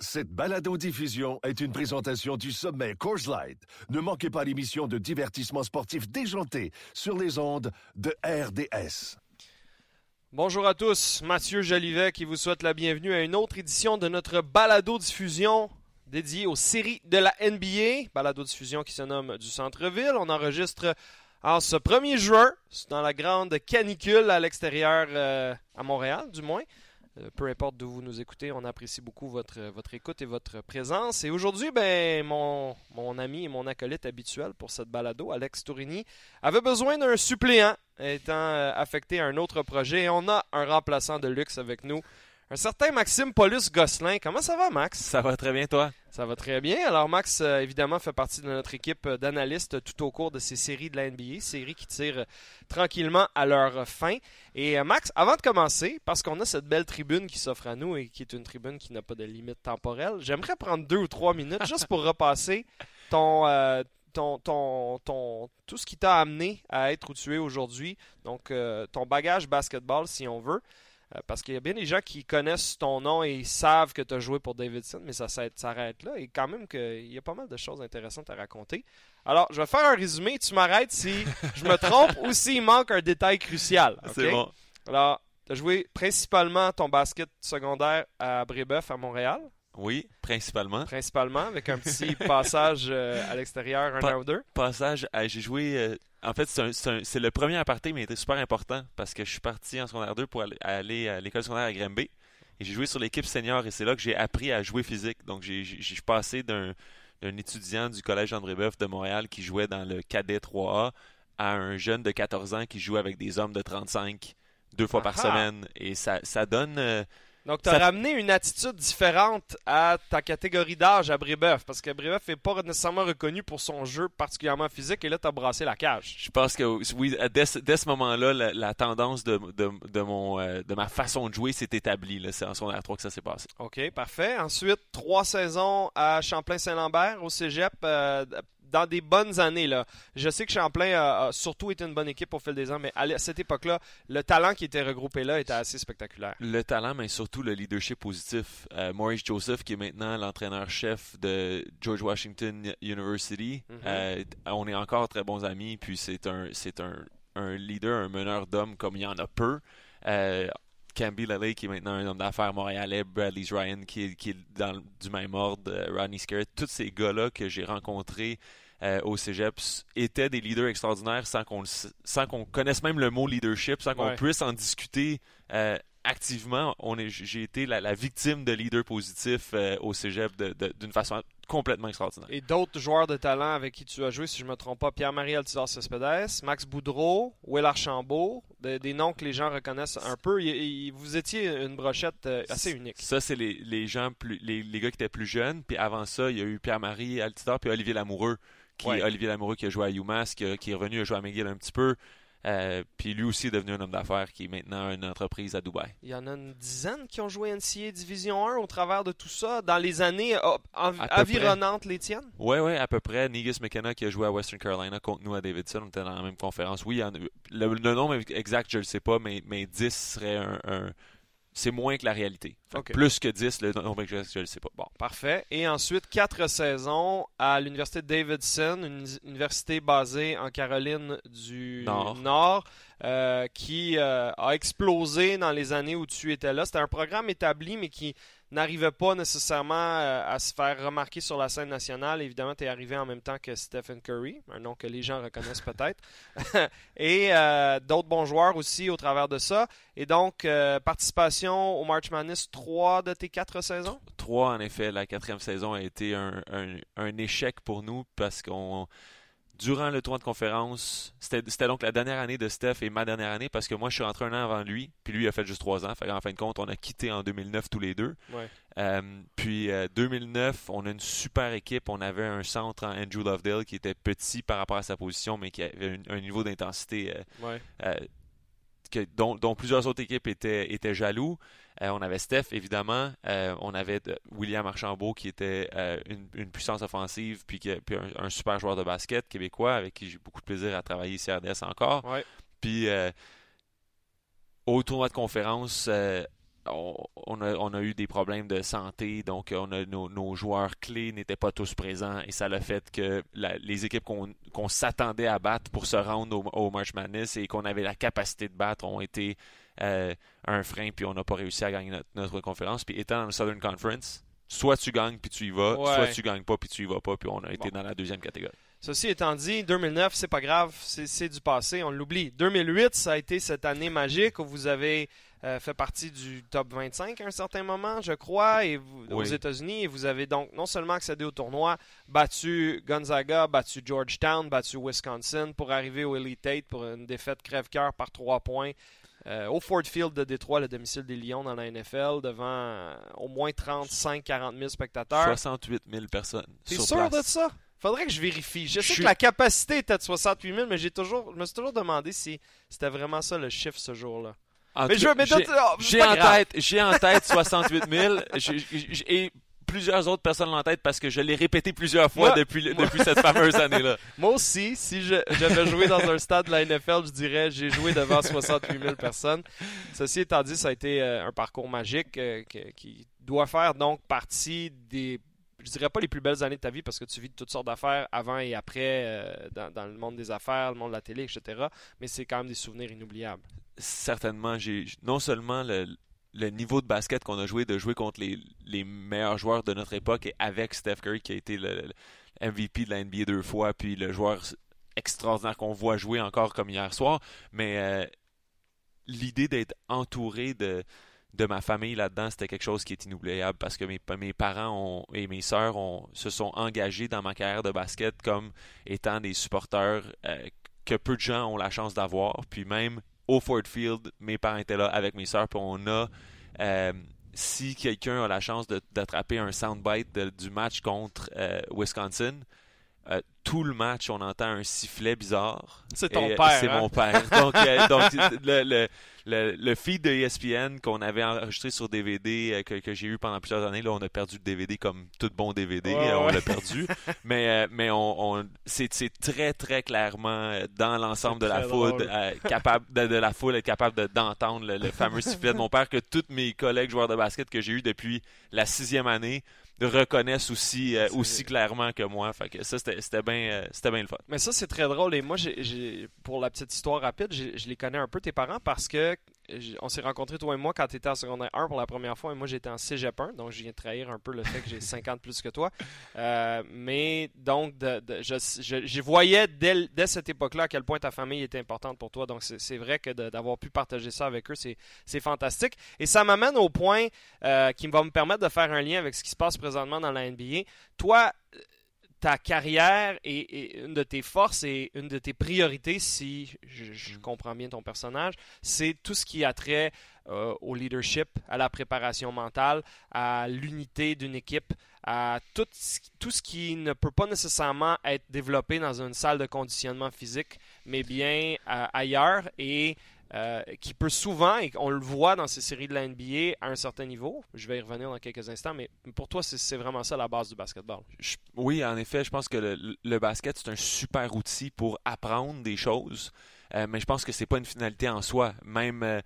Cette balado-diffusion est une présentation du sommet Coors Light. Ne manquez pas l'émission de divertissement sportif déjanté sur les ondes de RDS. Bonjour à tous, Mathieu Jolivet qui vous souhaite la bienvenue à une autre édition de notre balado-diffusion dédiée aux séries de la NBA. Balado-diffusion qui se nomme du centre-ville. On enregistre en ce 1er juin, dans la grande canicule à l'extérieur, euh, à Montréal du moins. Euh, peu importe d'où vous nous écoutez, on apprécie beaucoup votre, votre écoute et votre présence. Et aujourd'hui, ben, mon, mon ami et mon acolyte habituel pour cette balado, Alex Tourini, avait besoin d'un suppléant étant euh, affecté à un autre projet. Et on a un remplaçant de luxe avec nous, un certain Maxime Paulus Gosselin. Comment ça va, Max? Ça va très bien, toi? Ça va très bien. Alors, Max, euh, évidemment, fait partie de notre équipe euh, d'analystes tout au cours de ces séries de la NBA, séries qui tirent euh, tranquillement à leur fin. Et Max, avant de commencer, parce qu'on a cette belle tribune qui s'offre à nous et qui est une tribune qui n'a pas de limite temporelle, j'aimerais prendre deux ou trois minutes juste pour repasser ton, ton, ton, ton, tout ce qui t'a amené à être où tu es aujourd'hui. Donc, ton bagage basketball, si on veut. Euh, parce qu'il y a bien des gens qui connaissent ton nom et savent que tu as joué pour Davidson, mais ça s'arrête là. Et quand même qu'il y a pas mal de choses intéressantes à raconter. Alors, je vais faire un résumé. Tu m'arrêtes si je me trompe ou s'il manque un détail crucial. C'est bon. Alors, tu as joué principalement ton basket secondaire à Brébeuf, à Montréal? Oui, principalement. Principalement, avec un petit passage euh, à l'extérieur, un an ou deux? Passage, j'ai joué. Euh, en fait, c'est le premier aparté, mais il était super important parce que je suis parti en secondaire 2 pour aller, à l'école secondaire à Grimby. Et j'ai joué sur l'équipe senior et c'est là que j'ai appris à jouer physique. Donc, j'ai passé d'un étudiant du collège André Boeuf de Montréal qui jouait dans le cadet 3A à un jeune de 14 ans qui joue avec des hommes de 35 deux fois par semaine. Et ça, ça donne. Euh, donc, tu as ramené une attitude différente à ta catégorie d'âge à Brébeuf, parce que Brébeuf n'est pas nécessairement reconnu pour son jeu particulièrement physique, et là, tu as brassé la cage. Je pense que oui, dès, ce moment-là, la, tendance de, de, mon, euh, de ma façon de jouer s'est établie. C'est en son 3 que ça s'est passé. OK, parfait. Ensuite, trois saisons à Champlain-Saint-Lambert, au cégep. Euh, dans des bonnes années. Là. Je sais que Champlain a, surtout été une bonne équipe au fil des ans, mais à cette époque-là, le talent qui était regroupé là était assez spectaculaire. Le talent, mais surtout le leadership positif. Euh, Maurice Joseph, qui est maintenant l'entraîneur-chef de George Washington University, mhm. euh, on est encore très bons amis, puis c'est un, c'est un, un leader, un meneur d'hommes comme il y en a peu. Euh, Camby Lally, qui est maintenant un homme d'affaires montréalais, Bradley Ryan, qui est, qui est dans, du même ordre, euh, Rodney Skerritt, tous ces gars-là que j'ai rencontrés euh, au cégep étaient des leaders extraordinaires sans qu'on sans qu'on connaisse même le mot leadership, sans qu'on puisse en discuter euh, activement. On est, j'ai été la, victime de leaders positifs au cégep d'une façon complètement extraordinaire. Et d'autres joueurs de talent avec qui tu as joué, si je ne me trompe pas, Pierre-Marie Altidor Cespedes, Max Boudreau, Will Archambault, des, noms que les gens reconnaissent un peu. vous étiez une brochette euh, assez unique. Ça, c'est les, gens plus, les, gars qui étaient plus jeunes. Puis avant ça, il y a eu Pierre-Marie Altidor puis Olivier Lamoureux. Qui, Olivier Lamoureux qui a joué à UMass, qui, qui est revenu à jouer à McGill un petit peu. Euh, puis lui aussi est devenu un homme d'affaires qui est maintenant une entreprise à Dubaï. Il y en a une dizaine qui ont joué NCAA Division 1 au travers de tout ça, dans les années environnantes les tiennes? Oui, oui, à peu près. Negus McKenna qui a joué à Western Carolina contre nous à Davidson, on était dans la même conférence. Oui, le, nombre exact, je ne le sais pas, mais, mais 10 serait un c'est moins que la réalité. Plus que 10, le nombre je ne le sais pas. Bon, parfait. Et ensuite, quatre saisons à l'université Davidson, une université basée en Caroline du Nord, euh, qui euh, a explosé dans les années où tu étais là. C'était un programme établi, mais qui n'arrivait pas nécessairement euh, à se faire remarquer sur la scène nationale. Évidemment, tu es arrivé en même temps que Stephen Curry, un nom que les gens reconnaissent peut-être. et euh, d'autres bons joueurs aussi au travers de ça. Et donc, euh, participation au March Madness, trois de tes quatre saisons? Trois, en effet. La quatrième saison a été un, un échec pour nous parce qu'on durant le tournoi de conférence, c'était donc la dernière année de Steph et ma dernière année parce que moi je suis rentré un an avant lui, puis lui il a fait juste trois ans. en fin de compte, on a quitté en 2009 tous les deux. Euh, puis 2009, euh, on a une super équipe. On avait un centre en Andrew Lovedale qui était petit par rapport à sa position, mais qui avait un, niveau d'intensité euh, dont, dont, plusieurs autres équipes étaient, étaient jaloux. Euh, on avait Steph, évidemment. Euh, on avait William Archambault, qui était euh, une, puissance offensive, puis, un, super joueur de basket québécois, avec qui j'ai beaucoup de plaisir à travailler ici à RDS encore. Puis, au tournoi de conférence, on, a, eu des problèmes de santé, donc on a, nos, joueurs clés n'étaient pas tous présents et ça l'a fait que les équipes qu'on s'attendait à battre pour se rendre au, March Madness et qu'on avait la capacité de battre ont été euh, un frein, puis on n'a pas réussi à gagner notre, conférence. Puis étant dans le Southern Conference, soit tu gagnes puis tu y vas, soit tu gagnes pas puis tu y vas pas, puis on a été dans la deuxième catégorie. Ceci étant dit, 2009, c'est pas grave, c'est du passé, on l'oublie. 2008, ça a été cette année magique où vous avez euh, fait partie du top 25 à un certain moment, je crois, et aux États-Unis. Et vous avez donc non seulement accédé au tournoi, battu Gonzaga, battu Georgetown, battu Wisconsin pour arriver au Elite Eight pour une défaite crève-cœur par trois points. Euh, au Ford Field de Détroit, le domicile des Lions dans la NFL, devant euh, au moins 35-40 000 spectateurs. 68 000 personnes. T'es sûr de ça? Faudrait que je vérifie. Je sais que la capacité était de 68 000, mais j'ai toujours, je me suis toujours demandé si c'était vraiment ça le chiffre ce jour-là j'ai en tête, j'ai en tête 68 000 et plusieurs autres personnes en tête parce que je l'ai répété plusieurs fois depuis, depuis cette fameuse année-là. Moi aussi, si j'avais joué dans un stade de la NFL, je dirais j'ai joué devant 68 000 personnes. Ceci étant dit, ça a été euh, un parcours magique euh, qui doit faire donc partie des je dirais pas les plus belles années de ta vie parce que tu vis toutes sortes d'affaires avant et après euh, dans, dans, le monde des affaires, le monde de la télé, etc. Mais c'est quand même des souvenirs inoubliables certainement, j'ai non seulement le, niveau de basket qu'on a joué, de jouer contre les, meilleurs joueurs de notre époque et avec Steph Curry qui a été le, MVP de la NBA deux fois, puis le joueur extraordinaire qu'on voit jouer encore comme hier soir, mais euh, l'idée d'être entouré de, de ma famille là-dedans, c'était quelque chose qui est inoubliable parce que mes, parents et mes sœurs se sont engagés dans ma carrière de basket comme étant des supporters euh, que peu de gens ont la chance d'avoir. Puis même au Ford Field, mes parents étaient là avec mes soeurs, puis on a. Euh, si quelqu'un a la chance d'attraper un soundbite du match contre euh, Wisconsin, tout le match, on entend un sifflet bizarre. C'est ton père. C'est hein? mon père. Donc, donc le, le, le feed de ESPN qu'on avait enregistré sur DVD euh, que, que j'ai eu pendant plusieurs années, là, on a perdu le DVD comme tout bon DVD, euh, on l'a perdu. mais euh, mais on, c'est, très très clairement dans l'ensemble de la foule capable de, la foule être capable d'entendre le, fameux sifflet de mon père que tous mes collègues joueurs de basket que j'ai eu depuis la sixième année reconnaissent aussi, aussi clairement que moi. Fait que ça, c'était bien c'était bien le fun. Mais ça, c'est très drôle. Et moi, j'ai pour la petite histoire rapide, je les connais un peu, tes parents, parce que on s'est rencontrés toi et moi quand tu étais en secondaire 1 pour la première fois et moi j'étais en cégep 1 donc je viens de trahir un peu le fait que j'ai 50 plus que toi. Euh, mais donc de, je, voyais dès, cette époque là à quel point ta famille était importante pour toi. Donc c'est vrai que d'avoir pu partager ça avec eux c'est fantastique. Et ça m'amène au point euh, qui va me permettre de faire un lien avec ce qui se passe présentement dans la NBA toi ta carrière est, une de tes forces et une de tes priorités, si je, mm. comprends bien ton personnage, c'est tout ce qui a trait euh, au leadership, à la préparation mentale, à l'unité d'une équipe, à tout, tout ce qui ne peut pas nécessairement être développé dans une salle de conditionnement physique, mais bien euh, ailleurs. Et euh, qui peut souvent, et on le voit dans ces séries de la NBA à un certain niveau, je vais y revenir dans quelques instants, mais pour toi, c'est vraiment ça la base du basketball. oui, en effet, je pense que le, basket, c'est un super outil pour apprendre des choses. Euh, mais je pense que c'est pas une finalité en soi. Même euh,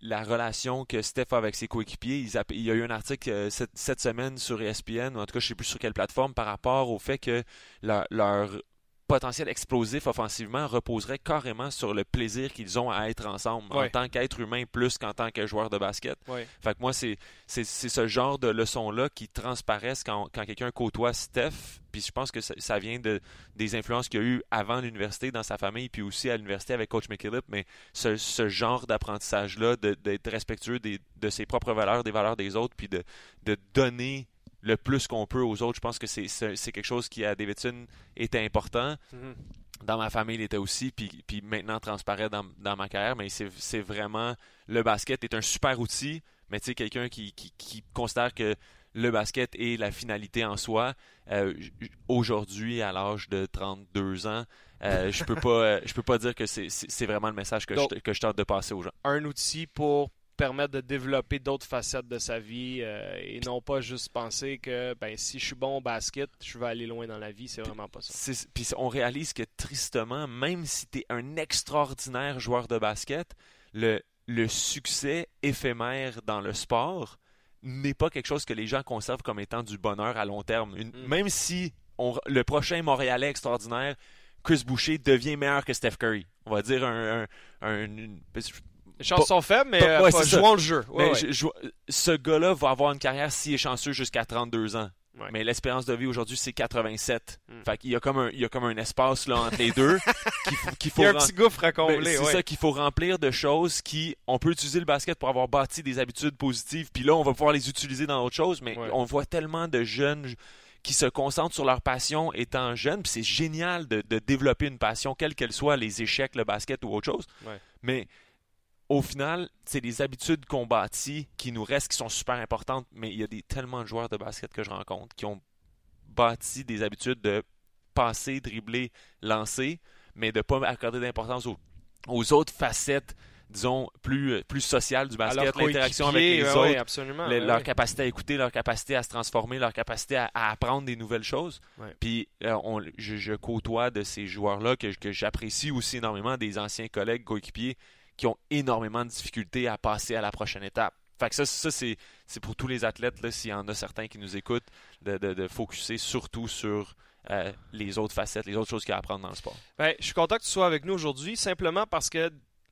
la relation que Steph a avec ses coéquipiers, il y a eu un article cette, semaine sur ESPN, ou en tout cas je sais plus sur quelle plateforme, par rapport au fait que leur potentiel explosif offensivement reposerait carrément sur le plaisir qu'ils ont à être ensemble en tant qu'être humain plus qu'en tant que joueur de basket. Fait que moi, c'est, c'est, ce genre de leçons-là qui transparaissent quand, quand quelqu'un côtoie Steph. Puis je pense que ça, vient de, des influences qu'il y a eu avant l'université dans sa famille, puis aussi à l'université avec Coach McKillop. Mais ce, ce genre d'apprentissage-là, d'être respectueux de ses propres valeurs, des valeurs des autres, puis de, de donner le plus qu'on peut aux autres. Je pense que c'est, quelque chose qui, à Davidson, était important. Mhm. Dans ma famille, il était aussi, puis, puis maintenant transparaît dans, ma carrière. Mais c'est, vraiment. Le basket est un super outil, mais tu sais, quelqu'un qui, qui, considère que le basket est la finalité en soi. Euh, aujourd'hui, à l'âge de 32 ans, euh, je peux pas, je peux pas dire que c'est, vraiment le message que, je, que je tente de passer aux gens. Un outil pour permettre de développer d'autres facettes de sa vie euh, et non pas juste penser que ben si je suis bon au basket, je vais aller loin dans la vie, c'est vraiment pas ça. Puis on réalise que tristement, même si tu es un extraordinaire joueur de basket, le le succès éphémère dans le sport n'est pas quelque chose que les gens conservent comme étant du bonheur à long terme. Une- Mm. Même si on- le prochain Montréalais extraordinaire, Chris Boucher, devient meilleur que Steph Curry. On va dire un... un- un- une- Les chances sont faibles, mais Pas- euh, ouais, pas- jouons le jeu. Ouais, mais ouais. je- je- ce gars-là va avoir une carrière si chanceux jusqu'à 32 ans. Ouais. Mais l'espérance de vie aujourd'hui, c'est 87. Mm. Fait qu'il y a comme un, il y a comme un espace là, entre les deux qu'il faut, qu'il Il y a un petit gouffre à ben, combler. c'est ouais. ça qu'il faut remplir de choses qui on peut utiliser le basket pour avoir bâti des habitudes positives puis là on va pouvoir les utiliser dans autre chose mais Ouais. on voit tellement de jeunes qui se concentrent sur leur passion étant jeunes puis c'est génial de, de développer une passion quelle qu'elle soit les échecs le basket ou autre chose mais au final, c'est des habitudes qu'on bâtit qui nous restent, qui sont super importantes, mais il y a des, tellement de joueurs de basket que je rencontre qui ont bâti des habitudes de passer, dribbler, lancer, mais de ne pas accorder d'importance aux, aux autres facettes, disons, plus, plus sociales du basket, l'interaction avec les ouais, autres, ouais, le- leur ouais. capacité à écouter, leur capacité à se transformer, leur capacité à, à apprendre des nouvelles choses. Puis euh, on- je, je côtoie de ces joueurs-là que, que j'apprécie aussi énormément, des anciens collègues, coéquipiers, qui ont énormément de difficultés à passer à la prochaine étape. Fait que ça, ça c'est, pour tous les athlètes, s'il y en a certains qui nous écoutent, de, de, de focuser surtout sur euh, les autres facettes, les autres choses qu'il y a à apprendre dans le sport. Ben, je suis content que tu sois avec nous aujourd'hui, simplement parce que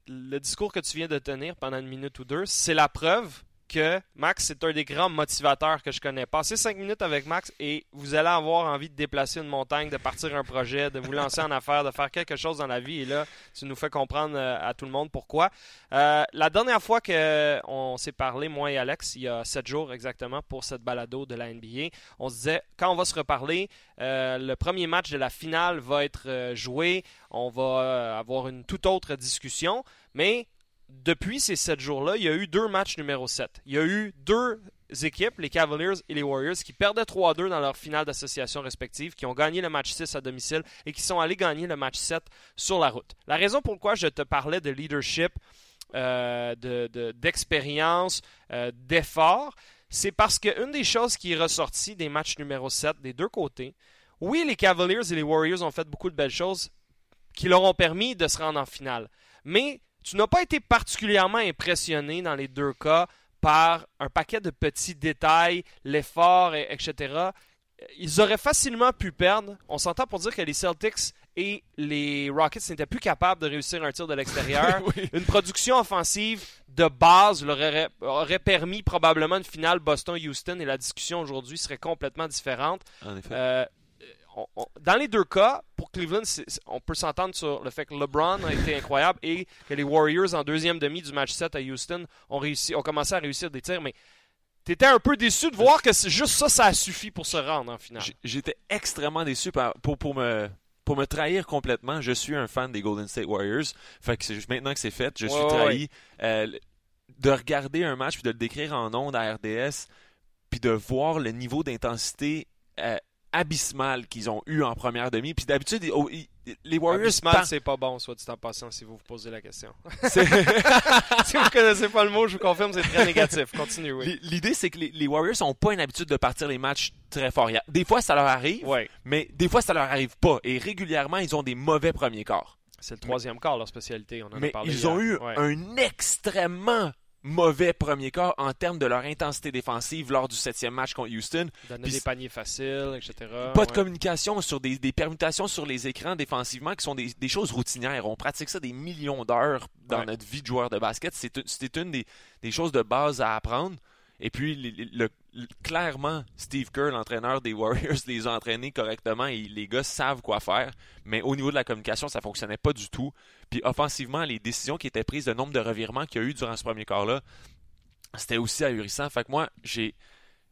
le discours que tu viens de tenir pendant une minute ou deux, c'est la preuve que Max, c'est un des grands motivateurs que je connais. Passez cinq minutes avec Max et vous allez avoir envie de déplacer une montagne, de partir un projet, de vous lancer en affaires, de faire quelque chose dans la vie. Et là, tu nous fais comprendre euh, à tout le monde pourquoi. Euh, la dernière fois qu'on s'est parlé, moi et Alex, il y a sept jours exactement, pour cette balado de la NBA, on se disait, quand on va se reparler, euh, le premier match de la finale va être joué, on va avoir une toute autre discussion, mais depuis ces sept jours-là, il y a eu deux matchs numéro 7. Il y a eu deux équipes, les Cavaliers et les Warriors, qui perdaient 3-2 dans leur finale d'association respective, qui ont gagné le match 6 à domicile et qui sont allés gagner le match 7 sur la route. La raison pourquoi je te parlais de leadership, euh, de- de- d'expérience, euh, d'effort, c'est parce qu'une des choses qui est ressortie des matchs numéro 7 des deux côtés, oui, les Cavaliers et les Warriors ont fait beaucoup de belles choses qui leur ont permis de se rendre en finale. Mais tu n'as pas été particulièrement impressionné dans les deux cas par un paquet de petits détails, l'effort, et- etc. Ils auraient facilement pu perdre. On s'entend pour dire que les Celtics et les Rockets n'étaient plus capables de réussir un tir de l'extérieur. Oui. Une production offensive de base leur aurait, aurait permis probablement une finale Boston-Houston et la discussion aujourd'hui serait complètement différente. En effet. Euh, on- on- dans les deux cas, pour Cleveland, on peut s'entendre sur le fait que LeBron a été incroyable et que les Warriors, en deuxième demi du match 7 à Houston, ont, réussi, ont commencé à réussir des tirs, mais t'étais un peu déçu de voir que c'est juste ça, ça a suffi pour se rendre en finale. J'étais extrêmement déçu par- pour, pour, me, pour me trahir complètement. Je suis un fan des Golden State Warriors. Fait que c'est juste maintenant que c'est fait, je suis ouais, trahi. Euh, de regarder un match puis de le décrire en ondes à RDS, puis de voir le niveau d'intensité euh, abysmal qu'ils ont eu en première demi. Puis d'habitude, oh, les Warriors. Abysmal, par- c'est pas bon, soit dit en passant, si vous vous posez la question. si vous connaissez pas le mot, je vous confirme, c'est très négatif. Continue, oui. L- L'idée, c'est que les, les Warriors n'ont pas une habitude de partir les matchs très fort. A- Des fois, ça leur arrive, Ouais. mais des fois, ça leur arrive pas. Et régulièrement, ils ont des mauvais premiers quarts. C'est le troisième quart, leur spécialité. On en a Mais parlé ils ont eu Ouais. un extrêmement mauvais premier quart en termes de leur intensité défensive lors du septième match contre Houston. Donner Puis des paniers faciles, etc. Pas de communication sur des, des permutations sur les écrans défensivement qui sont des, des choses routinières. On pratique ça des millions d'heures dans Ouais. notre vie de joueur de basket. C'est une- des, des choses de base à apprendre. Et puis, le- clairement, Steve Kerr, l'entraîneur des Warriors, les a entraînés correctement et les gars savent quoi faire. Mais au niveau de la communication, ça fonctionnait pas du tout. Puis offensivement, les décisions qui étaient prises, le nombre de revirements qu'il y a eu durant ce premier quart-là, c'était aussi ahurissant. Fait que moi, j'ai,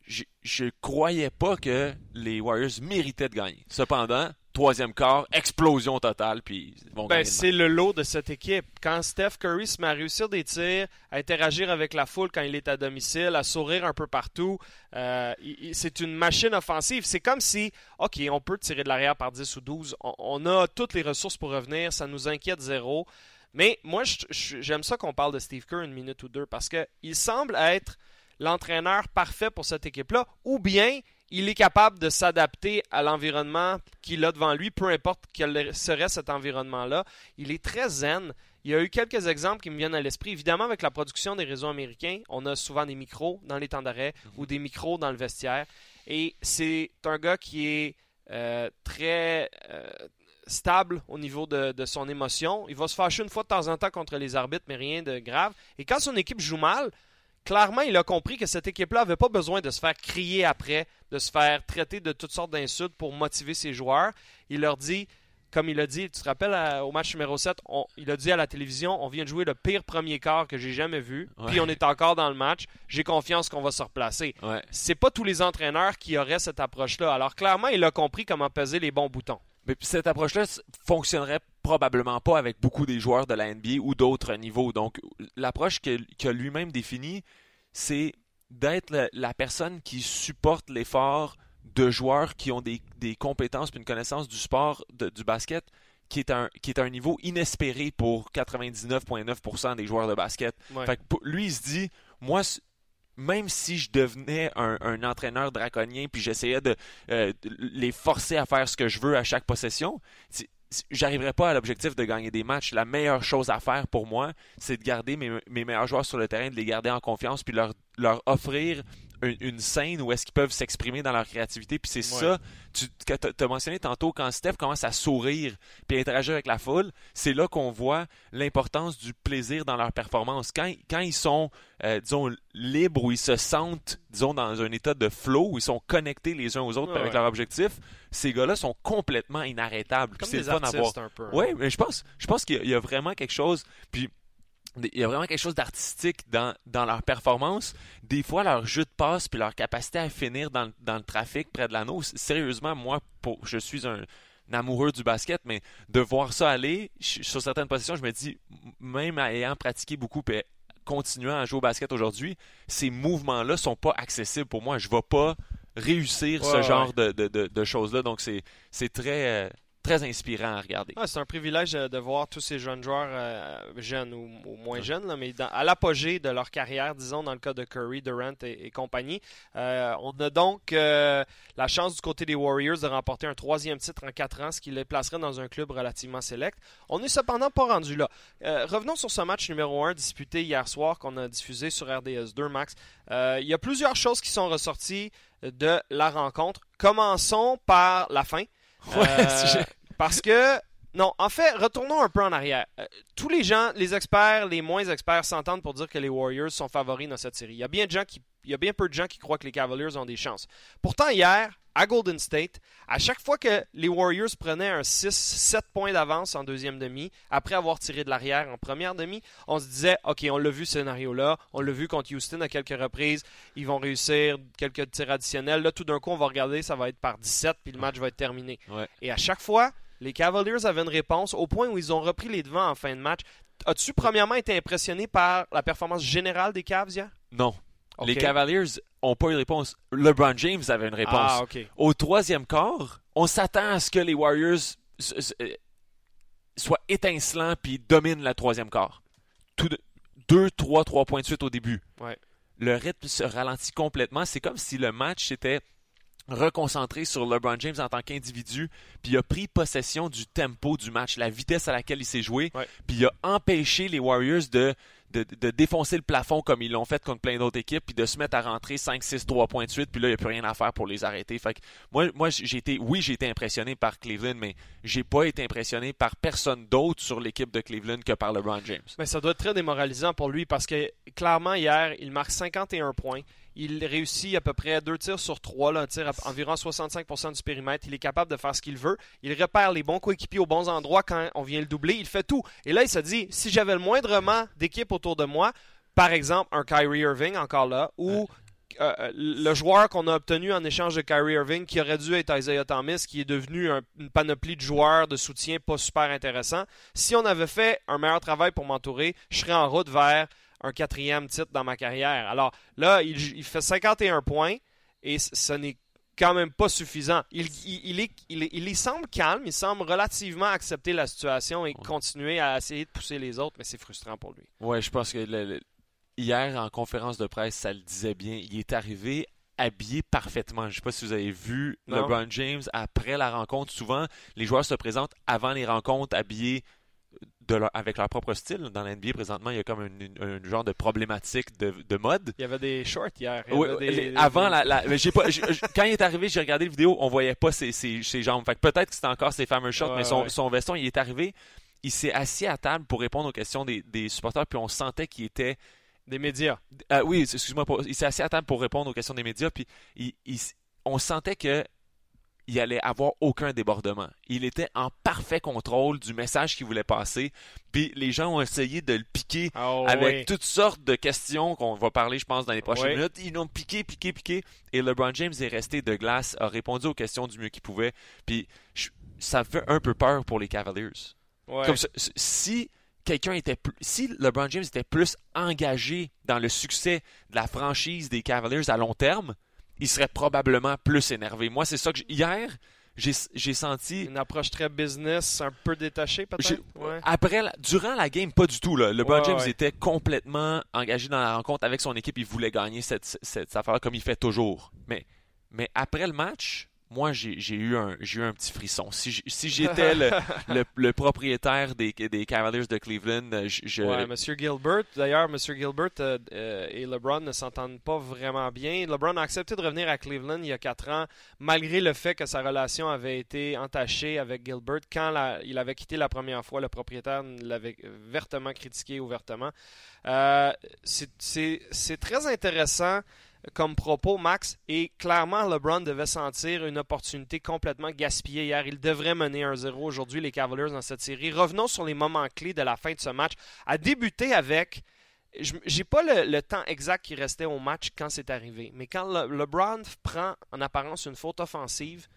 je croyais pas que les Warriors méritaient de gagner. Cependant, troisième quart, explosion totale, puis Ben, c'est le lot de cette équipe. Quand Steph Curry se met à réussir des tirs, à interagir avec la foule quand il est à domicile, à sourire un peu partout, euh, c'est une machine offensive. C'est comme si, OK, on peut tirer de l'arrière par 10 ou 12, on, on a toutes les ressources pour revenir, ça nous inquiète zéro. Mais moi, j'aime ça qu'on parle de Steve Kerr une minute ou deux parce qu'il semble être l'entraîneur parfait pour cette équipe-là, ou bien il est capable de s'adapter à l'environnement qu'il a devant lui, peu importe quel serait cet environnement-là. Il est très zen. il y a eu quelques exemples qui me viennent à l'esprit. Évidemment, avec la production des réseaux américains, on a souvent des micros dans les temps d'arrêt Mhm. ou des micros dans le vestiaire. Et c'est un gars qui est euh, très euh, stable au niveau de, de son émotion. Il va se fâcher une fois de temps en temps contre les arbitres, mais rien de grave. Et quand son équipe joue mal, clairement, il a compris que cette équipe-là n'avait pas besoin de se faire crier après, de se faire traiter de toutes sortes d'insultes pour motiver ses joueurs. Il leur dit, comme il a dit, tu te rappelles à- au match numéro 7, on- il a dit à la télévision, on vient de jouer le pire premier quart que j'ai jamais vu, Ouais. puis on est encore dans le match, j'ai confiance qu'on va se replacer. Ouais. C'est pas tous les entraîneurs qui auraient cette approche-là. Alors clairement, il a compris comment peser les bons boutons. Mais cette approche-là fonctionnerait probablement pas avec beaucoup des joueurs de la NBA ou d'autres niveaux. Donc, l'approche que- lui-même définie, c'est d'être la personne qui supporte l'effort de joueurs qui ont des, des compétences et une connaissance du sport, de- du basket, qui est, un, qui est un niveau inespéré pour 99,9% des joueurs de basket. Ouais. Fait que pour- lui, il se dit, moi, même si je devenais un, un entraîneur draconien puis j'essayais de, euh, de les forcer à faire ce que je veux à chaque possession, j'arriverais pas à l'objectif de gagner des matchs. La meilleure chose à faire pour moi, c'est de garder mes, mes meilleurs joueurs sur le terrain, de les garder en confiance puis leur, leur offrir une, une scène où est-ce qu'ils peuvent s'exprimer dans leur créativité. Puis c'est Ouais. ça, tu as mentionné tantôt, quand Steph commence à sourire puis à interagir avec la foule, c'est là qu'on voit l'importance du plaisir dans leur performance. Quand, quand ils sont, euh, disons, libres, où ils se sentent, disons, dans un état de flow, où ils sont connectés les uns aux autres Ouais, avec leur objectif, ces gars-là sont complètement inarrêtables. Comme c'est le fun à voir. hein. Oui, mais je pense, je pense qu'il y, y a vraiment quelque chose. Puis il y a vraiment quelque chose d'artistique dans, dans leur performance. Des fois, leur jeu de passe puis leur capacité à finir dans, le- dans le trafic près de l'anneau. Sérieusement, moi, pour, je suis un, un amoureux du basket, mais de voir ça aller je- sur certaines positions, je me dis, même ayant pratiqué beaucoup et continuant à jouer au basket aujourd'hui, ces mouvements-là sont pas accessibles pour moi. Je ne vais pas réussir ce Ouais, genre de, de- de- de choses-là. Donc, c'est c'est très, euh, très inspirant à regarder. Ah, c'est un privilège euh, de voir tous ces jeunes joueurs, euh, jeunes ou, ou moins jeunes, là, mais dans- à l'apogée de leur carrière, disons, dans le cas de Curry, Durant et, et compagnie. Euh, on a donc euh, la chance du côté des Warriors de remporter un troisième titre en quatre ans, ce qui les placerait dans un club relativement select. On n'est cependant pas rendu là. Revenons sur ce match numéro 1 disputé hier soir qu'on a diffusé sur RDS 2, Max. Il y a plusieurs choses qui sont ressorties de la rencontre. Commençons par la fin. Ouais, Euh, parce que, non, en fait, retournons un peu en arrière. Euh, tous les gens, les experts, les moins experts s'entendent pour dire que les Warriors sont favoris dans cette série. Il y a bien, de gens qui, il y a bien peu de gens qui croient que les Cavaliers ont des chances. Pourtant, hier, à Golden State, à chaque fois que les Warriors prenaient un 6-7 points d'avance en deuxième demi, après avoir tiré de l'arrière en première demi, on se disait, OK, on l'a vu ce scénario-là, on l'a vu contre Houston à quelques reprises, ils vont réussir quelques tirs additionnels. Là, tout d'un coup, on va regarder, ça va être par 17, puis le match va être terminé. Ouais. Et à chaque fois, les Cavaliers avaient une réponse au point où ils ont repris les devants en fin de match. As-tu premièrement été impressionné par la performance générale des Cavs hier? Non. Les Cavaliers n'ont pas eu de réponse. LeBron James avait une réponse. Ah. Au troisième quart, on s'attend à ce que les Warriors euh, soient étincelants puis dominent la troisième quart. Tout de- deux, trois, trois points de suite au début. Ouais. Le rythme se ralentit complètement. C'est comme si le match s'était reconcentré sur LeBron James en tant qu'individu, puis il a pris possession du tempo du match, la vitesse à laquelle il s'est joué, Ouais. puis il a empêché les Warriors de, de, défoncer le plafond comme ils l'ont fait contre plein d'autres équipes, puis de se mettre à rentrer 5, 6, 3 points de suite, puis là, il n'y a plus rien à faire pour les arrêter. Fait que moi, moi j'ai été, oui, j'ai été impressionné par Cleveland, mais j'ai pas été impressionné par personne d'autre sur l'équipe de Cleveland que par LeBron James. Mais ça doit être très démoralisant pour lui parce que clairement, hier, il marque 51 points. Il réussit à peu près deux tirs sur trois, là, un tir à environ 65% du périmètre. Il est capable de faire ce qu'il veut. Il repère les bons coéquipiers aux bons endroits quand on vient le doubler. Il fait tout. Et là, il se dit, si j'avais le moindrement d'équipe autour de moi, par exemple un Kyrie Irving encore là, ou euh, le joueur qu'on a obtenu en échange de Kyrie Irving, qui aurait dû être Isaiah Thomas, qui est devenu un- une panoplie de joueurs de soutien pas super intéressant. Si on avait fait un meilleur travail pour m'entourer, je serais en route vers un quatrième titre dans ma carrière. Alors là, il, il fait 51 points et ce n'est quand même pas suffisant. Il, il, il est, il, est- il y semble calme, il semble relativement accepter la situation et continuer à essayer de pousser les autres, mais c'est frustrant pour lui. Ouais, je pense que le- le- hier en conférence de presse, ça le disait bien. Il est arrivé habillé parfaitement. Je ne sais pas si vous avez vu Non. LeBron James après la rencontre. Souvent, les joueurs se présentent avant les rencontres habillés de leur- avec leur propre style. Dans la NBA, présentement, il y a comme un, genre de problématique de, de mode. Il y avait des shorts hier. Il y Oui, avait des- les- des- avant la, la- mais j'ai pas, quand il est arrivé, j'ai regardé la vidéo, on voyait pas ses, ses- ses jambes. Fait que peut-être que c'était encore ses fameux shorts, Ouais, mais son, ouais. son veston, il est arrivé, il s'est assis à table pour répondre aux questions des, des supporters, puis on sentait qu'il était des médias. euh, oui, excuse-moi, il s'est assis à table pour répondre aux questions des médias, puis il- il- on sentait que il allait avoir aucun débordement. Il était en parfait contrôle du message qu'il voulait passer, puis les gens ont essayé de le piquer Ah, avec oui. toutes sortes de questions qu'on va parler, je pense, dans les prochaines Oui. minutes. Ils l'ont piqué, piqué, piqué, et LeBron James est resté de glace, a répondu aux questions du mieux qu'il pouvait, puis je- ça fait un peu peur pour les Cavaliers. Ouais. Comme ça, si quelqu'un était plus, si LeBron James était plus engagé dans le succès de la franchise des Cavaliers à long terme, il serait probablement plus énervé. Moi, c'est ça que hier, j'ai senti Une approche très business, un peu détachée peut-être? j'ai- Ouais. après la- durant la game pas du tout là. LeBron Ouais, James ouais. était complètement engagé dans la rencontre avec son équipe, il voulait gagner cette, cette, cette affaire comme il fait toujours. Mais mais après le match, moi j'ai eu un eu un petit frisson. Si j'- si j'étais le, le, le propriétaire des, des Cavaliers de Cleveland, euh, je, je- Ouais, Monsieur Gilbert. D'ailleurs, Monsieur Gilbert euh, euh, et LeBron ne s'entendent pas vraiment bien. LeBron a accepté de revenir à Cleveland il y a quatre ans, malgré le fait que sa relation avait été entachée avec Gilbert. Quand la- il avait quitté la première fois, le propriétaire l'avait vertement critiqué ouvertement. Euh, c'est très intéressant comme propos, Max, et clairement, LeBron devait sentir une opportunité complètement gaspillée hier. Il devrait mener 1-0 aujourd'hui, les Cavaliers, dans cette série. Revenons sur les moments clés de la fin de ce match. À débuter avec. je- J'ai pas le, le temps exact qui restait au match quand c'est arrivé, mais quand le- LeBron prend en apparence une faute offensive,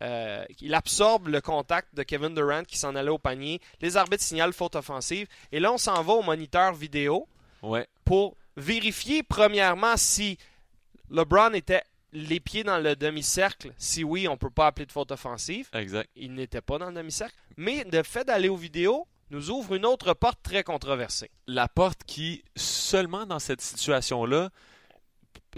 euh, il absorbe le contact de Kevin Durant qui s'en allait au panier. Les arbitres signalent faute offensive. Et là, on s'en va au moniteur vidéo ouais. pour vérifier premièrement si LeBron était les pieds dans le demi-cercle. Si oui, on ne peut pas appeler de faute offensive. Exact. Il n'était pas dans le demi-cercle. Mais le fait d'aller aux vidéos nous ouvre une autre porte très controversée. La porte qui seulement dans cette situation-là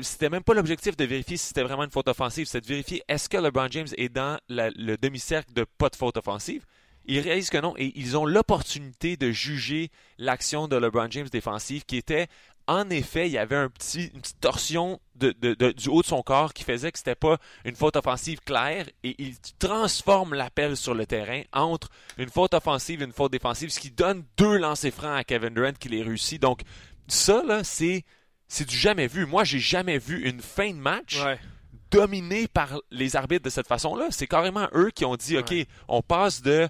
c'était même pas l'objectif de vérifier si c'était vraiment une faute offensive, c'est de vérifier est-ce que LeBron James est dans la- le demi-cercle de pas de faute offensive. Ils réalisent que non et ils ont l'opportunité de juger l'action de LeBron James défensive qui était en effet, il y avait un petit, une petite torsion de- de- de- du haut de son corps qui faisait que c'était pas une faute offensive claire et il transforme l'appel sur le terrain entre une faute offensive et une faute défensive, ce qui donne deux lancers francs à Kevin Durant qui les réussit. Donc ça là, c'est c'est du jamais vu. Moi, j'ai jamais vu une fin de match dominée par les arbitres de cette façon-là. C'est carrément eux qui ont dit, OK, Ouais. on passe de...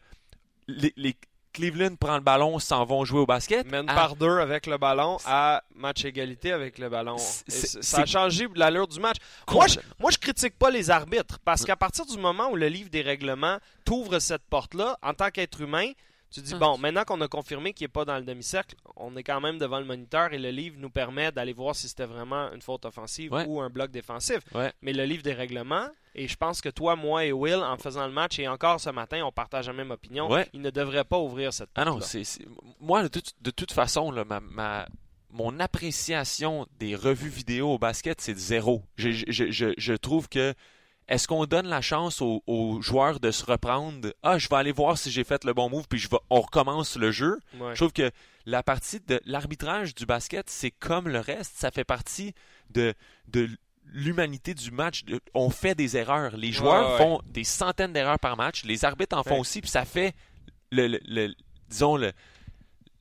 Les, les- Cleveland prend le ballon, s'en vont jouer au basket. Mène à- par deux avec le ballon à match égalité avec le ballon. Et ça a changé l'allure du match. Moi je, moi, je critique pas les arbitres parce qu'à partir du moment où le livre des règlements t'ouvre cette porte-là, en tant qu'être humain, tu dis, Ah. bon, maintenant qu'on a confirmé qu'il n'est pas dans le demi-cercle, on est quand même devant le moniteur et le livre nous permet d'aller voir si c'était vraiment une faute offensive Ouais. ou un bloc défensif. Ouais. Mais le livre des règlements, et je pense que toi, moi et Will, en faisant le match, et encore ce matin, on partage la même opinion, Ouais. il ne devrait pas ouvrir cette Ah porte non, c'est, moi, de, toute- de toute façon, là, ma, ma- mon appréciation des revues vidéo au basket, c'est de zéro. Je, je- je- je trouve que est-ce qu'on donne la chance aux, aux joueurs de se reprendre? Ah, je vais aller voir si j'ai fait le bon move, puis je vais, on recommence le jeu. Ouais. Je trouve que la partie de l'arbitrage du basket, c'est comme le reste, ça fait partie de, de l'humanité du match. On fait des erreurs. Les joueurs Ouais, ouais. font des centaines d'erreurs par match. Les arbitres en font aussi, puis ça fait le, le- le- disons le,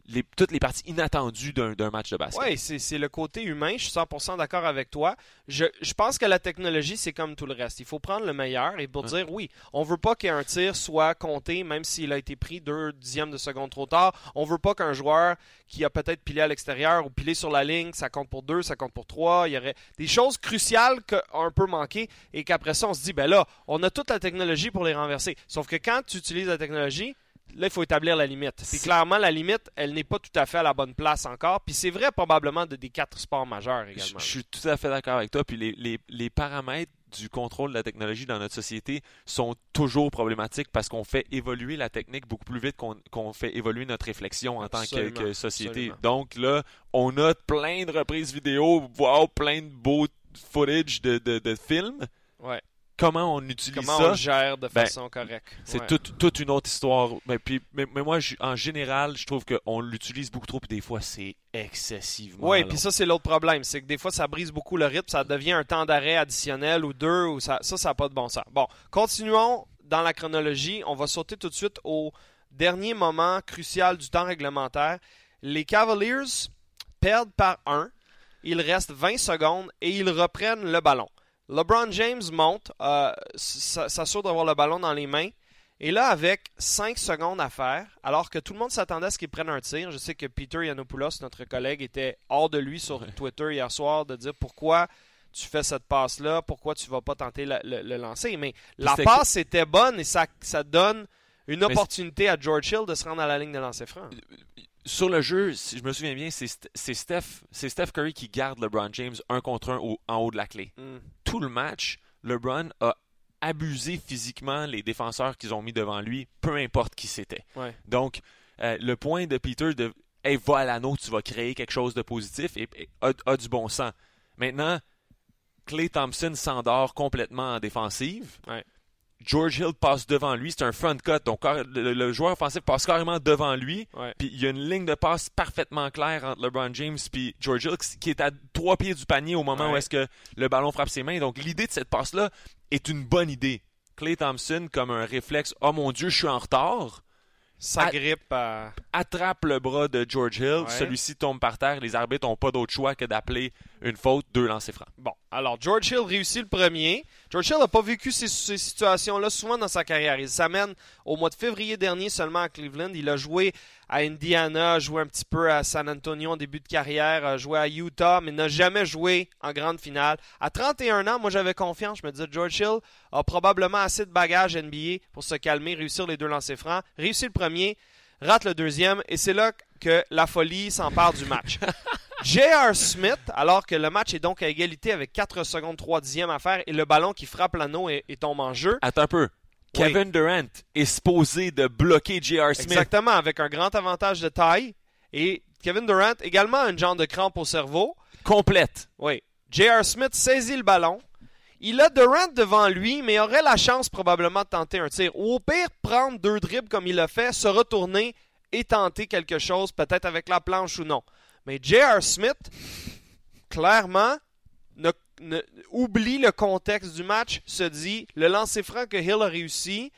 les, toutes les parties inattendues d'un, match de basket. Oui, c'est le côté humain. Je suis 100% d'accord avec toi. Je, je pense que la technologie, c'est comme tout le reste. Il faut prendre le meilleur et pour dire oui, on veut pas qu'un tir soit compté, même s'il a été pris deux dixièmes de seconde trop tard. On veut pas qu'un joueur qui a peut-être pilé à l'extérieur ou pilé sur la ligne, ça compte pour deux, ça compte pour trois. Il y aurait des choses cruciales qui ont un peu manqué et qu'après ça, on se dit, ben là, on a toute la technologie pour les renverser. Sauf que quand tu utilises la technologie, Là, il faut établir la limite. Puis C'est- clairement, la limite, elle n'est pas tout à fait à la bonne place encore. Puis c'est vrai probablement de des quatre sports majeurs Je, également. je suis tout à fait d'accord avec toi. Puis les, les- les paramètres du contrôle de la technologie dans notre société sont toujours problématiques parce qu'on fait évoluer la technique beaucoup plus vite qu'on qu'on fait évoluer notre réflexion en tant que, société. absolument. Donc là, on a plein de reprises vidéo, voire plein de beaux footage de, de, de films. Ouais. Comment on utilise Comment ça, on gère de ben, façon correcte. c'est toute, une autre histoire. Mais, puis, mais, mais moi, je- en général, je trouve qu'on l'utilise beaucoup trop, puis des fois, c'est excessivement Oui, puis ça, c'est l'autre problème. C'est que des fois, ça brise beaucoup le rythme. Ça devient un temps d'arrêt additionnel ou deux. Ou ça, ça, ça n'a pas de bon sens. Bon, continuons dans la chronologie. On va sauter tout de suite au dernier moment crucial du temps réglementaire. Les Cavaliers perdent par un. Il reste 20 secondes et ils reprennent le ballon. LeBron James monte, euh, s'assure d'avoir le ballon dans les mains. Et là, avec 5 secondes à faire, alors que tout le monde s'attendait à ce qu'il prenne un tir, je sais que Peter Yanopoulos, notre collègue, était hors de lui sur Ouais. Twitter hier soir de dire pourquoi tu fais cette passe-là, pourquoi tu vas pas tenter la- le, le lancer. Mais la passe était bonne et ça, ça donne une Mais opportunité à George Hill de se rendre à la ligne de lancer franc. Sur le jeu, si je me souviens bien, c'est St- c'est Steph, c'est Steph Curry qui garde LeBron James un contre un au- en haut de la clé. Mm. Tout le match, LeBron a abusé physiquement les défenseurs qu'ils ont mis devant lui, peu importe qui c'était. Ouais. Donc, euh, le point de Peter de hey, va à l'anneau, tu vas créer quelque chose de positif et, et a, a du bon sens. Maintenant, Clay Thompson s'endort complètement en défensive. Ouais. George Hill passe devant lui, c'est un front cut, donc le, le joueur offensif passe carrément devant lui. Puis il y a une ligne de passe parfaitement claire entre LeBron James et George Hill qui est à trois pieds du panier au moment Ouais. où est-ce que le ballon frappe ses mains. Donc l'idée de cette passe-là est une bonne idée. Clay Thompson, comme un réflexe, oh mon Dieu, je suis en retard, Ça grippe à... attrape le bras de George Hill. Ouais. Celui-ci tombe par terre. Les arbitres n'ont pas d'autre choix que d'appeler une faute, deux lancers francs. Bon, alors George Hill réussit le premier. George Hill n'a pas vécu ces, ces situations-là souvent dans sa carrière. Il s'amène au mois de février dernier seulement à Cleveland. Il a joué à Indiana, a joué un petit peu à San Antonio en début de carrière, a joué à Utah, mais n'a jamais joué en grande finale. À 31 ans, moi j'avais confiance. Je me disais, George Hill a probablement assez de bagages NBA pour se calmer, réussir les deux lancers francs. Réussit le premier, rate le deuxième, et c'est là que la folie s'empare du match. J.R. Smith, alors que le match est donc à égalité avec 4 secondes 3 dixièmes à faire et le ballon qui frappe l'anneau et, et tombe en jeu. Attends un peu. Kevin Durant est supposé de bloquer J.R. Smith. Exactement, avec un grand avantage de taille. Et Kevin Durant, également un genre de crampe au cerveau. Complète. Oui. J.R. Smith saisit le ballon. Il a Durant devant lui, mais aurait la chance probablement de tenter un tir. Ou au pire, prendre deux dribbles comme il l'a fait, se retourner et tenter quelque chose, peut-être avec la planche ou non. Mais J.R. Smith, clairement, ne- ne- oublie le contexte du match, se dit le lancer franc que Hill a réussi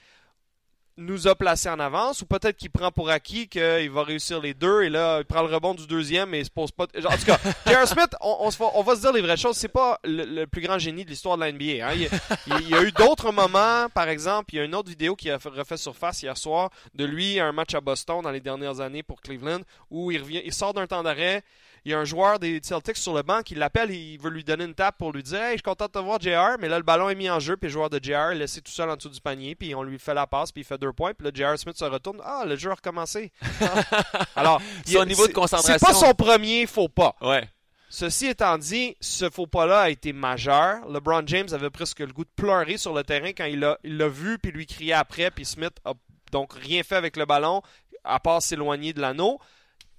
nous a placé en avance, ou peut-être qu'il prend pour acquis qu'il va réussir les deux, et là, il prend le rebond du deuxième et il se pose pas. En tout cas, J.R. Smith, on, on se va, on va se dire les vraies choses, c'est pas le, le plus grand génie de l'histoire de la NBA. hein. Il, y a- il- il y a eu d'autres moments, par exemple, il y a une autre vidéo qui a fait- refait surface hier soir de lui à un match à Boston dans les dernières années pour Cleveland, où il revient, il sort d'un temps d'arrêt. Il y a un joueur des Celtics sur le banc qui l'appelle, il veut lui donner une tape pour lui dire Hey, je suis content de te voir, JR. Mais là, le ballon est mis en jeu, puis le joueur de JR est laissé tout seul en dessous du panier, puis on lui fait la passe, puis il fait deux points, puis là, JR Smith se retourne Ah, le jeu a recommencé. Alors, il y a- Son niveau de c'est- concentration. C'est pas son premier faux pas. Ouais. Ceci étant dit, ce faux pas-là a été majeur. LeBron James avait presque le goût de pleurer sur le terrain quand il l'a il l'a vu, puis lui criait après, puis Smith a donc rien fait avec le ballon, à part s'éloigner de l'anneau.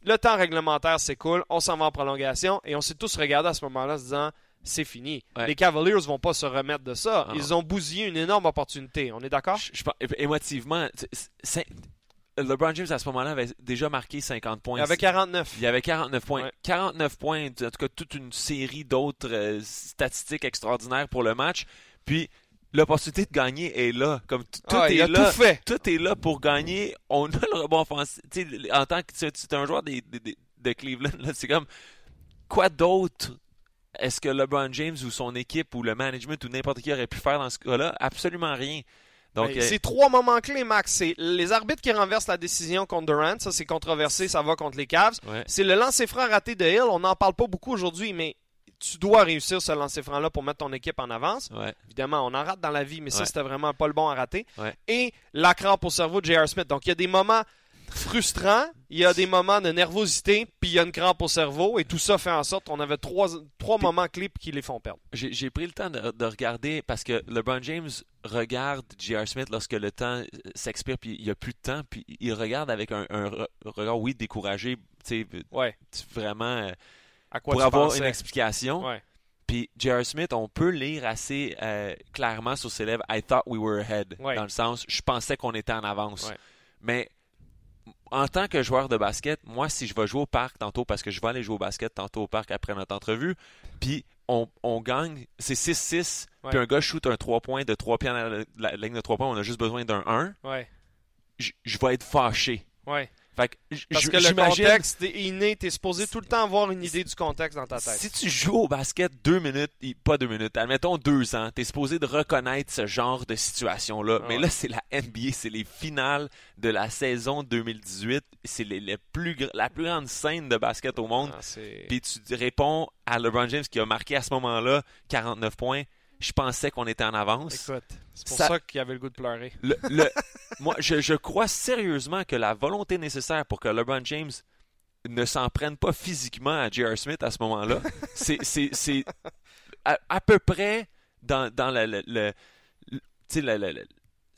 Le temps réglementaire s'écoule, on s'en va en prolongation, et on s'est tous regardés à ce moment-là en se disant c'est fini. Ouais. Les Cavaliers vont pas se remettre de ça. Ah. Ils ont bousillé une énorme opportunité. On est d'accord? Je- je émotivement, LeBron James à ce moment-là avait déjà marqué 50 points. Il y avait 49. Il y avait 49 points. Ouais. 49 points, en tout cas toute une série d'autres euh, statistiques extraordinaires pour le match. Puis l'opportunité de gagner est là. Comme tout Ah, il est a là. tout fait. Tout est là pour gagner. On a le rebond offensif. En tant que tu es un joueur des- de Cleveland, c'est comme quoi d'autre est-ce que LeBron James ou son équipe ou le management ou n'importe qui aurait pu faire dans ce cas-là? Absolument rien. Donc Ben, euh, c'est trois moments clés, Max. C'est les arbitres qui renversent la décision contre Durant. Ça, c'est controversé. Ça va contre les Cavs. ouais. C'est le lancer franc raté de Hill. On n'en parle pas beaucoup aujourd'hui, mais tu dois réussir ce lancer franc-là pour mettre ton équipe en avance. Ouais. Évidemment, on en rate dans la vie, mais ça, c'était vraiment pas le bon à rater. Ouais. Et la crampe au cerveau de J.R. Smith. Donc, il y a des moments frustrants, il y a des moments de nervosité, puis il y a une crampe au cerveau, et tout ça fait en sorte qu'on avait trois, trois moments clés qui les font perdre. J'ai pris le temps de, de regarder parce que LeBron James regarde J.R. Smith lorsque le temps euh, s'expire puis il n'y a plus de temps puis il regarde avec un, un re- regard oui découragé tu sais Ouais. vraiment euh, À quoi pour avoir pensais? une explication Ouais. Puis J.R. Smith, on peut lire assez euh, clairement sur ses lèvres I thought we were ahead. Ouais. Dans le sens, je pensais qu'on était en avance. Ouais. Mais en tant que joueur de basket, moi, si je vais jouer au parc tantôt, parce que je vais aller jouer au basket tantôt au parc après notre entrevue, puis on, on gagne, c'est 6-6, Ouais. puis un gars shoot un 3 points de 3 pieds à la, la ligne de 3 points, on a juste besoin d'un 1, Ouais, je je vais être fâché. ouais. Fait que Parce que le contexte est inné, t'es supposé tout le temps avoir une idée du contexte dans ta tête. Si tu joues au basket deux minutes, pas deux minutes, admettons deux ans, t'es supposé de reconnaître ce genre de situation-là. Ah Mais ouais. là, c'est la NBA, c'est les finales de la saison 2018. C'est les, les plus, la plus grande scène de basket au monde. Ah, Puis tu réponds à LeBron James qui a marqué à ce moment-là 49 points. Je pensais qu'on était en avance. Écoute, c'est pour Ça- ça, qu'il avait le goût de pleurer. Le- le- moi, je, je crois sérieusement que la volonté nécessaire pour que LeBron James ne s'en prenne pas physiquement à J.R. Smith à ce moment-là, c'est, c'est, c'est à, à peu près dans, dans le. le- le-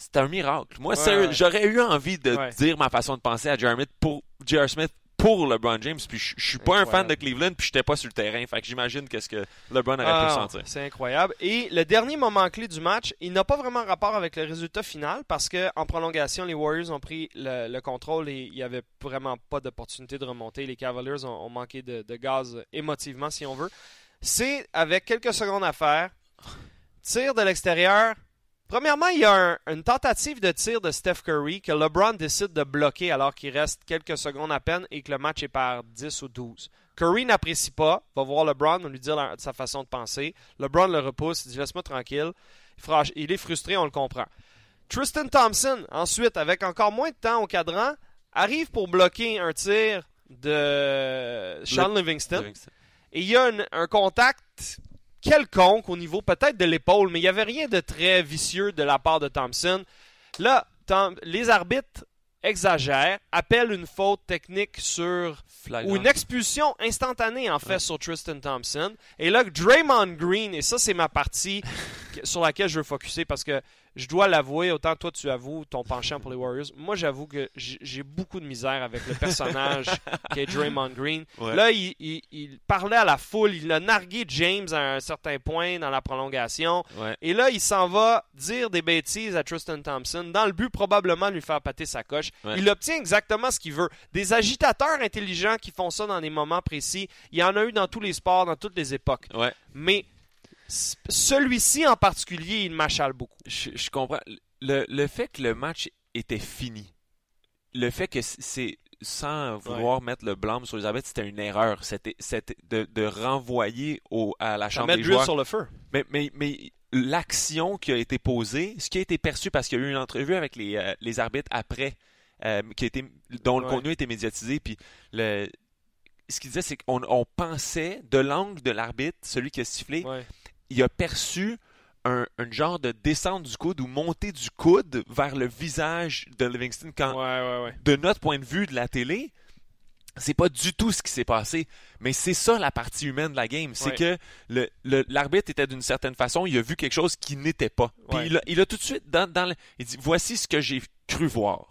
c'est un miracle. Moi, Ouais, sérieux, ouais. j'aurais eu envie de Ouais. dire ma façon de penser à J.R. Smith pour, J.R. Smith pour LeBron James. Puis je, je suis pas un fan de Cleveland, puis j'étais pas sur le terrain. Fait que j'imagine qu'est-ce que LeBron aurait Ah, pu sentir. C'est incroyable. Et le dernier moment clé du match, il n'a pas vraiment rapport avec le résultat final parce que en prolongation, les Warriors ont pris le, le contrôle et il n'y avait vraiment pas d'opportunité de remonter. Les Cavaliers ont, ont manqué de, de gaz émotivement, si on veut. C'est avec quelques secondes à faire. Tir de l'extérieur. Premièrement, il y a un- une tentative de tir de Steph Curry que LeBron décide de bloquer alors qu'il reste quelques secondes à peine et que le match est par 10 ou 12. Curry n'apprécie pas, va voir LeBron, lui dire la- sa façon de penser. LeBron le repousse, il dit laisse-moi tranquille. Il, est frustré, on le comprend. Tristan Thompson, ensuite, avec encore moins de temps au cadran, arrive pour bloquer un tir de Sean Livingston. Et il y a un, un contact quelconque au niveau peut-être de l'épaule, mais il n'y avait rien de très vicieux de la part de Thompson. Là, Tom- les arbitres exagèrent, appellent une faute technique sur Flagrant. ou une expulsion instantanée en fait sur Tristan Thompson. Et là, Draymond Green, et ça c'est ma partie sur laquelle je veux focuser parce que je dois l'avouer, autant toi tu avoues ton penchant pour les Warriors, moi j'avoue que j'ai beaucoup de misère avec le personnage qui est Draymond Green. Ouais. Là, il, il- il parlait à la foule, il a nargué James à un certain point dans la prolongation. Ouais. Et là, il s'en va dire des bêtises à Tristan Thompson dans le but probablement de lui faire pâter sa coche. Ouais. Il obtient exactement ce qu'il veut. Des agitateurs intelligents qui font ça dans des moments précis, il y en a eu dans tous les sports, dans toutes les époques. Mais celui-ci en particulier, il m'achale beaucoup. je, je comprends. Le, le fait que le match était fini, le fait que c'est sans vouloir mettre le blâme sur les arbitres, c'était une erreur. C'était c'était de, de renvoyer au, à la chambre des joueurs. sur le feu. Mais, mais, mais l'action qui a été posée, ce qui a été perçu parce qu'il y a eu une entrevue avec les, euh, les arbitres après, euh, qui a été, dont le Ouais. contenu a été médiatisé, puis le, ce qu'il disait, c'est qu'on on pensait, de l'angle de l'arbitre, celui qui a sifflé, Ouais. Il a perçu un, un genre de descente du coude ou montée du coude vers le visage de Livingston quand, Ouais, ouais, ouais. de notre point de vue de la télé, c'est pas du tout ce qui s'est passé. Mais c'est ça la partie humaine de la game. C'est que le- le- l'arbitre était d'une certaine façon, il a vu quelque chose qui n'était pas. Puis il, a, il a tout de suite, dans, dans le- il dit Voici ce que j'ai cru voir.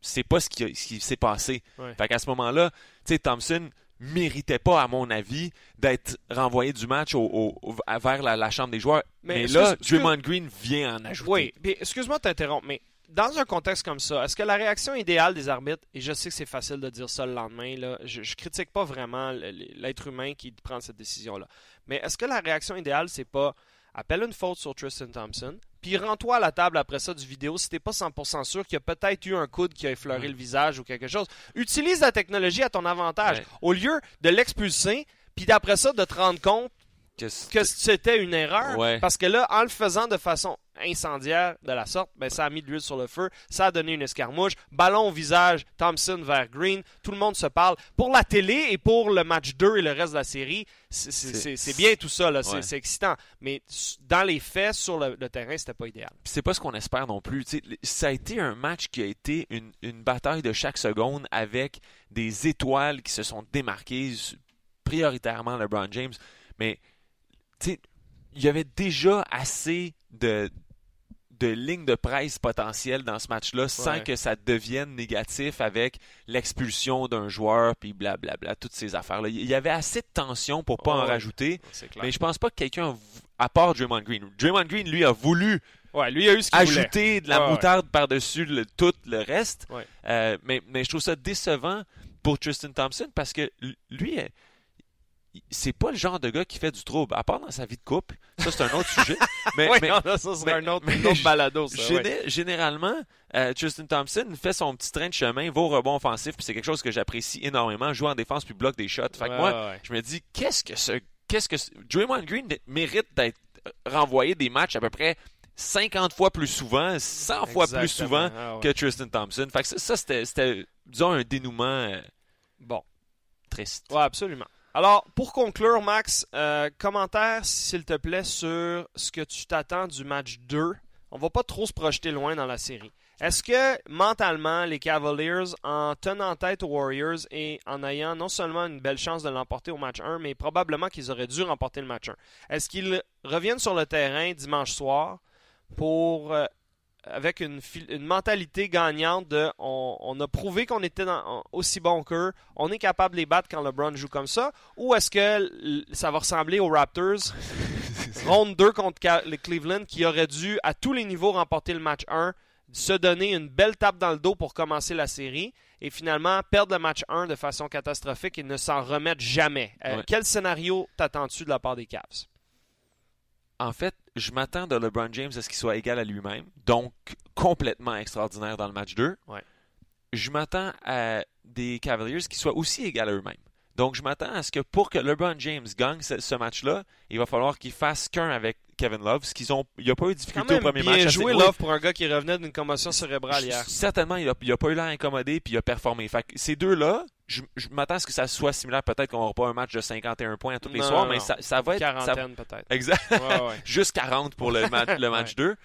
C'est pas ce qui, a- ce qui s'est passé. Fait qu'à ce moment-là, tu sais, Thompson méritait pas, à mon avis, d'être renvoyé du match au, au- au- vers la, la chambre des joueurs. Mais là, Draymond Green vient en ajouter. Oui, excuse-moi de t'interrompre, mais dans un contexte comme ça, est-ce que la réaction idéale des arbitres, et je sais que c'est facile de dire ça le lendemain, là, je, je critique pas vraiment l'être humain qui prend cette décision-là, mais est-ce que la réaction idéale, c'est pas appelle une faute sur Tristan Thompson, puis rends-toi à la table après ça du vidéo si t'es pas 100% sûr qu'il y a peut-être eu un coude qui a effleuré Ouais. le visage ou quelque chose. Utilise la technologie à ton avantage. Ouais. Au lieu de l'expulser, puis d'après ça de te rendre compte Que que c'était une erreur. Ouais. Parce que là, en le faisant de façon incendiaire de la sorte, ben, ça a mis de l'huile sur le feu, ça a donné une escarmouche, ballon au visage, Thompson vers Green, tout le monde se parle. Pour la télé et pour le match 2 et le reste de la série, c'est- bien tout ça, c'est Ouais. c'est excitant. Mais dans les faits, sur le, le terrain, c'était pas idéal. C'est pas ce qu'on espère non plus. Tu sais, ça a été un match qui a été une, une bataille de chaque seconde avec des étoiles qui se sont démarquées, prioritairement LeBron James. Mais il y avait déjà assez de, de ligne de presse potentielle dans ce match-là sans Ouais. que ça devienne négatif avec l'expulsion d'un joueur, puis blablabla, toutes ces affaires-là. Il y avait assez de tension pour pas en rajouter, mais je pense pas que quelqu'un, à part Draymond Green, Draymond Green, lui, a voulu Ouais, lui a eu ce qu'il voulait. ajouter de la Ouais, ouais. moutarde par-dessus le, tout le reste. Euh, mais, mais je trouve ça décevant pour Tristan Thompson parce que lui, c'est pas le genre de gars qui fait du trouble, à part dans sa vie de couple. Ça, c'est un autre sujet. Mais, mais non, ça mais- un autre, mais autre balado, ça. géné- ouais. généralement, euh, Tristan Thompson fait son petit train de chemin, va au rebond offensif, puis c'est quelque chose que j'apprécie énormément, joue en défense puis bloque des shots. Fait que Ouais, moi, ouais, je me dis, qu'est-ce que ce. Qu'est-ce que. ce- Draymond Green mérite d'être renvoyé des matchs à peu près 50 fois plus souvent, 100 fois plus souvent Ah, que Tristan Thompson. Fait que ça, c'était, disons, un dénouement euh, Bon. triste. Ouais, absolument. Alors, pour conclure, Max, euh, commentaire, s'il te plaît, sur ce que tu t'attends du match 2. On va pas trop se projeter loin dans la série. Est-ce que mentalement, les Cavaliers, en tenant tête aux Warriors et en ayant non seulement une belle chance de l'emporter au match 1, mais probablement qu'ils auraient dû remporter le match 1, est-ce qu'ils reviennent sur le terrain dimanche soir pour euh, avec une, mentalité gagnante de on, on a prouvé qu'on était dans- aussi bon qu'eux, on est capable de les battre quand LeBron joue comme ça, ou est-ce que ça va ressembler aux Raptors, ronde 2 contre les Cleveland, qui auraient dû à tous les niveaux remporter le match 1, se donner une belle tape dans le dos pour commencer la série, et finalement perdre le match 1 de façon catastrophique et ne s'en remettre jamais? Euh, Ouais. Quel scénario t'attends-tu de la part des Cavs? En fait, je m'attends de LeBron James à ce qu'il soit égal à lui-même, donc complètement extraordinaire dans le match 2. Ouais. Je m'attends à des Cavaliers qui soient aussi égaux à eux-mêmes. Donc, je m'attends à ce que pour que LeBron James gagne ce, ce match-là, il va falloir qu'il fasse qu'un avec Kevin Love, ce qu'ils ont, il n'y a pas eu de difficulté au premier bien match. à joué, ce- Love, pour un gars qui revenait d'une commotion cérébrale hier. Certainement, il n'a pas eu l'air incommodé puis il a performé. Fait que ces deux-là, je, je m'attends à ce que ça soit similaire. Peut-être qu'on n'aura pas un match de 51 points à tous les Non, soirs, non, mais non. ça, ça va être. ça- Quarantaine peut-être. exact. Ouais, ouais. Juste 40 pour le, match le match Ouais. 2.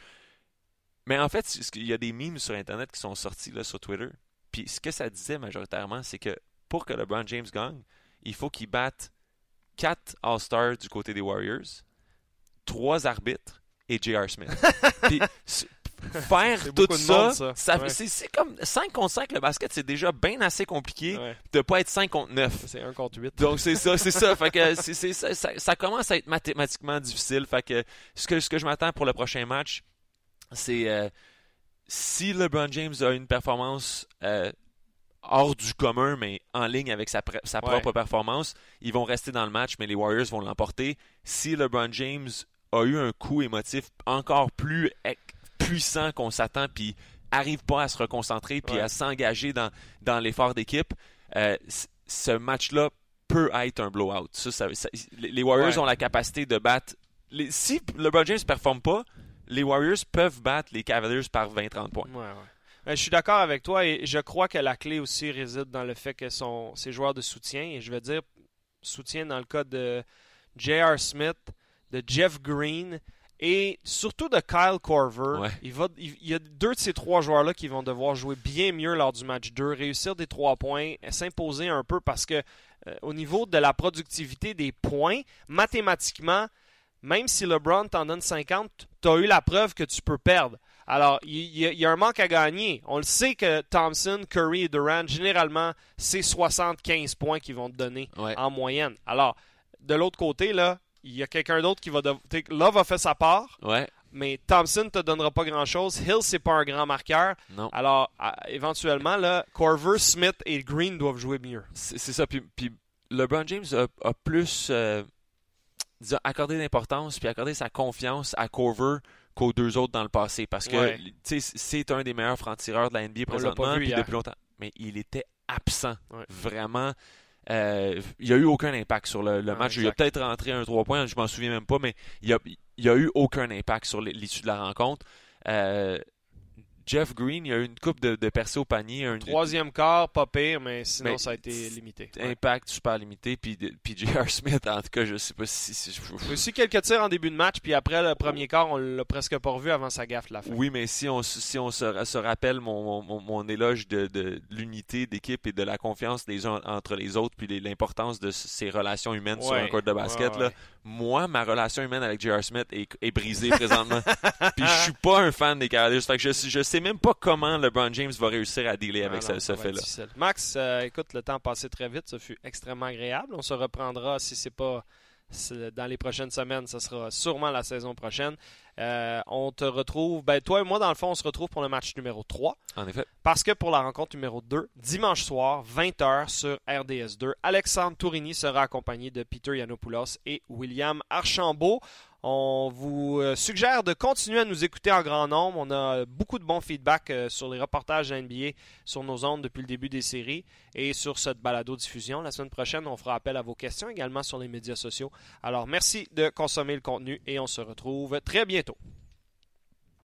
Mais en fait, qu'il y a des memes sur Internet qui sont sortis là, sur Twitter. Puis ce que ça disait majoritairement, c'est que pour que LeBron James gagne, il faut qu'il batte 4 All-Stars du côté des Warriors, 3 arbitres et J.R. Smith. Puis faire tout ça, monde, ça. ça- Ouais. c'est comme 5 contre 5 le basket, c'est déjà bien assez compliqué Ouais. de pas être 5 contre 9. C'est 1 contre 8. Donc c'est ça, c'est ça. Fait que ça, ça, ça commence à être mathématiquement difficile. Fait que ce que, ce que je m'attends pour le prochain match, c'est euh, si LeBron James a une performance euh, hors du commun, mais en ligne avec sa, pr- sa Ouais. propre performance, ils vont rester dans le match, mais les Warriors vont l'emporter. Si LeBron James a eu un coup émotif encore plus puissant qu'on s'attend, puis arrive pas à se reconcentrer, puis Ouais. à s'engager dans, dans l'effort d'équipe, euh, ce match-là peut être un blowout. Ça, ça- ça- les les Warriors Ouais. ont la capacité de battre. les- si LeBron James ne performe pas, les Warriors peuvent battre les Cavaliers par 20-30 points. Ouais, ouais. Ben, je suis d'accord avec toi et je crois que la clé aussi réside dans le fait que son, ses joueurs de soutien, et je veux dire soutien dans le cas de J.R. Smith, de Jeff Green et surtout de Kyle Korver. Ouais. Il, va, il, il y a deux de ces trois joueurs-là qui vont devoir jouer bien mieux lors du match 2, réussir des trois points, s'imposer un peu parce que euh, au niveau de la productivité des points, mathématiquement, même si LeBron t'en donne 50, tu as eu la preuve que tu peux perdre. Alors, il y, a- il y a un manque à gagner. On le sait que Thompson, Curry et Durant, généralement, c'est 75 points qu'ils vont te donner Ouais. en moyenne. Alors, de l'autre côté, là, il y a quelqu'un d'autre qui va... t'sais, Love a fait sa part, Ouais, mais Thompson te donnera pas grand-chose. Hill, c'est pas un grand marqueur. non. Alors, éventuellement, là, Corver, Smith et Green doivent jouer mieux. C'est c'est ça. Puis, puis LeBron James a, a plus euh, disons, accordé d'importance puis accordé sa confiance à Corver qu'aux deux autres dans le passé. Parce que Ouais. c'est un des meilleurs francs-tireurs de la NBA présentement vu depuis longtemps. Mais il était absent. Ouais. Vraiment. Euh, il n'y a eu aucun impact sur le, le Ouais, match. Il a peut-être rentré un 3 points, je m'en souviens même pas, mais il n'y a, il y a eu aucun impact sur l'issue de la rencontre. Euh, Jeff Green, il y a eu une coupe de, de percées au panier. Un, Troisième quart, pas pire, mais sinon Mais ça a été limité. Ouais. impact super limité. Puis, puis J.R. Smith, en tout cas, je sais pas si. si- Il y a aussi quelques tirs en début de match, puis après le premier quart, on l'a presque pas revu avant sa gaffe la fin. Oui, mais si on, si on se, se rappelle mon, mon, mon éloge de, de l'unité d'équipe et de la confiance des uns entre les autres, puis l'importance de ces relations humaines sur Ouais, un court de basket, ouais, là, ouais. moi, ma relation humaine avec J.R. Smith est, est brisée présentement. puis je suis pas un fan des Cavaliers. Fait que je, je sais même pas comment LeBron James va réussir à dealer avec Ah ce, non, ce fait-là. Max, euh, écoute, le temps passé très vite. Ça fut extrêmement agréable. On se reprendra si c'est pas dans les prochaines semaines. Ce sera sûrement la saison prochaine. Euh, on te retrouve. Ben, toi et moi, dans le fond, on se retrouve pour le match numéro 3. En effet. Parce que pour la rencontre numéro 2, dimanche soir, 20h sur RDS2, Alexandre Tourini sera accompagné de Peter Yanopoulos et William Archambault. On vous euh, suggère de continuer à nous écouter en grand nombre. On a beaucoup de bons feedback euh, sur les reportages NBA sur nos ondes depuis le début des séries et sur cette balado-diffusion. La semaine prochaine, on fera appel à vos questions également sur les médias sociaux. Alors, merci de consommer le contenu et on se retrouve très bientôt.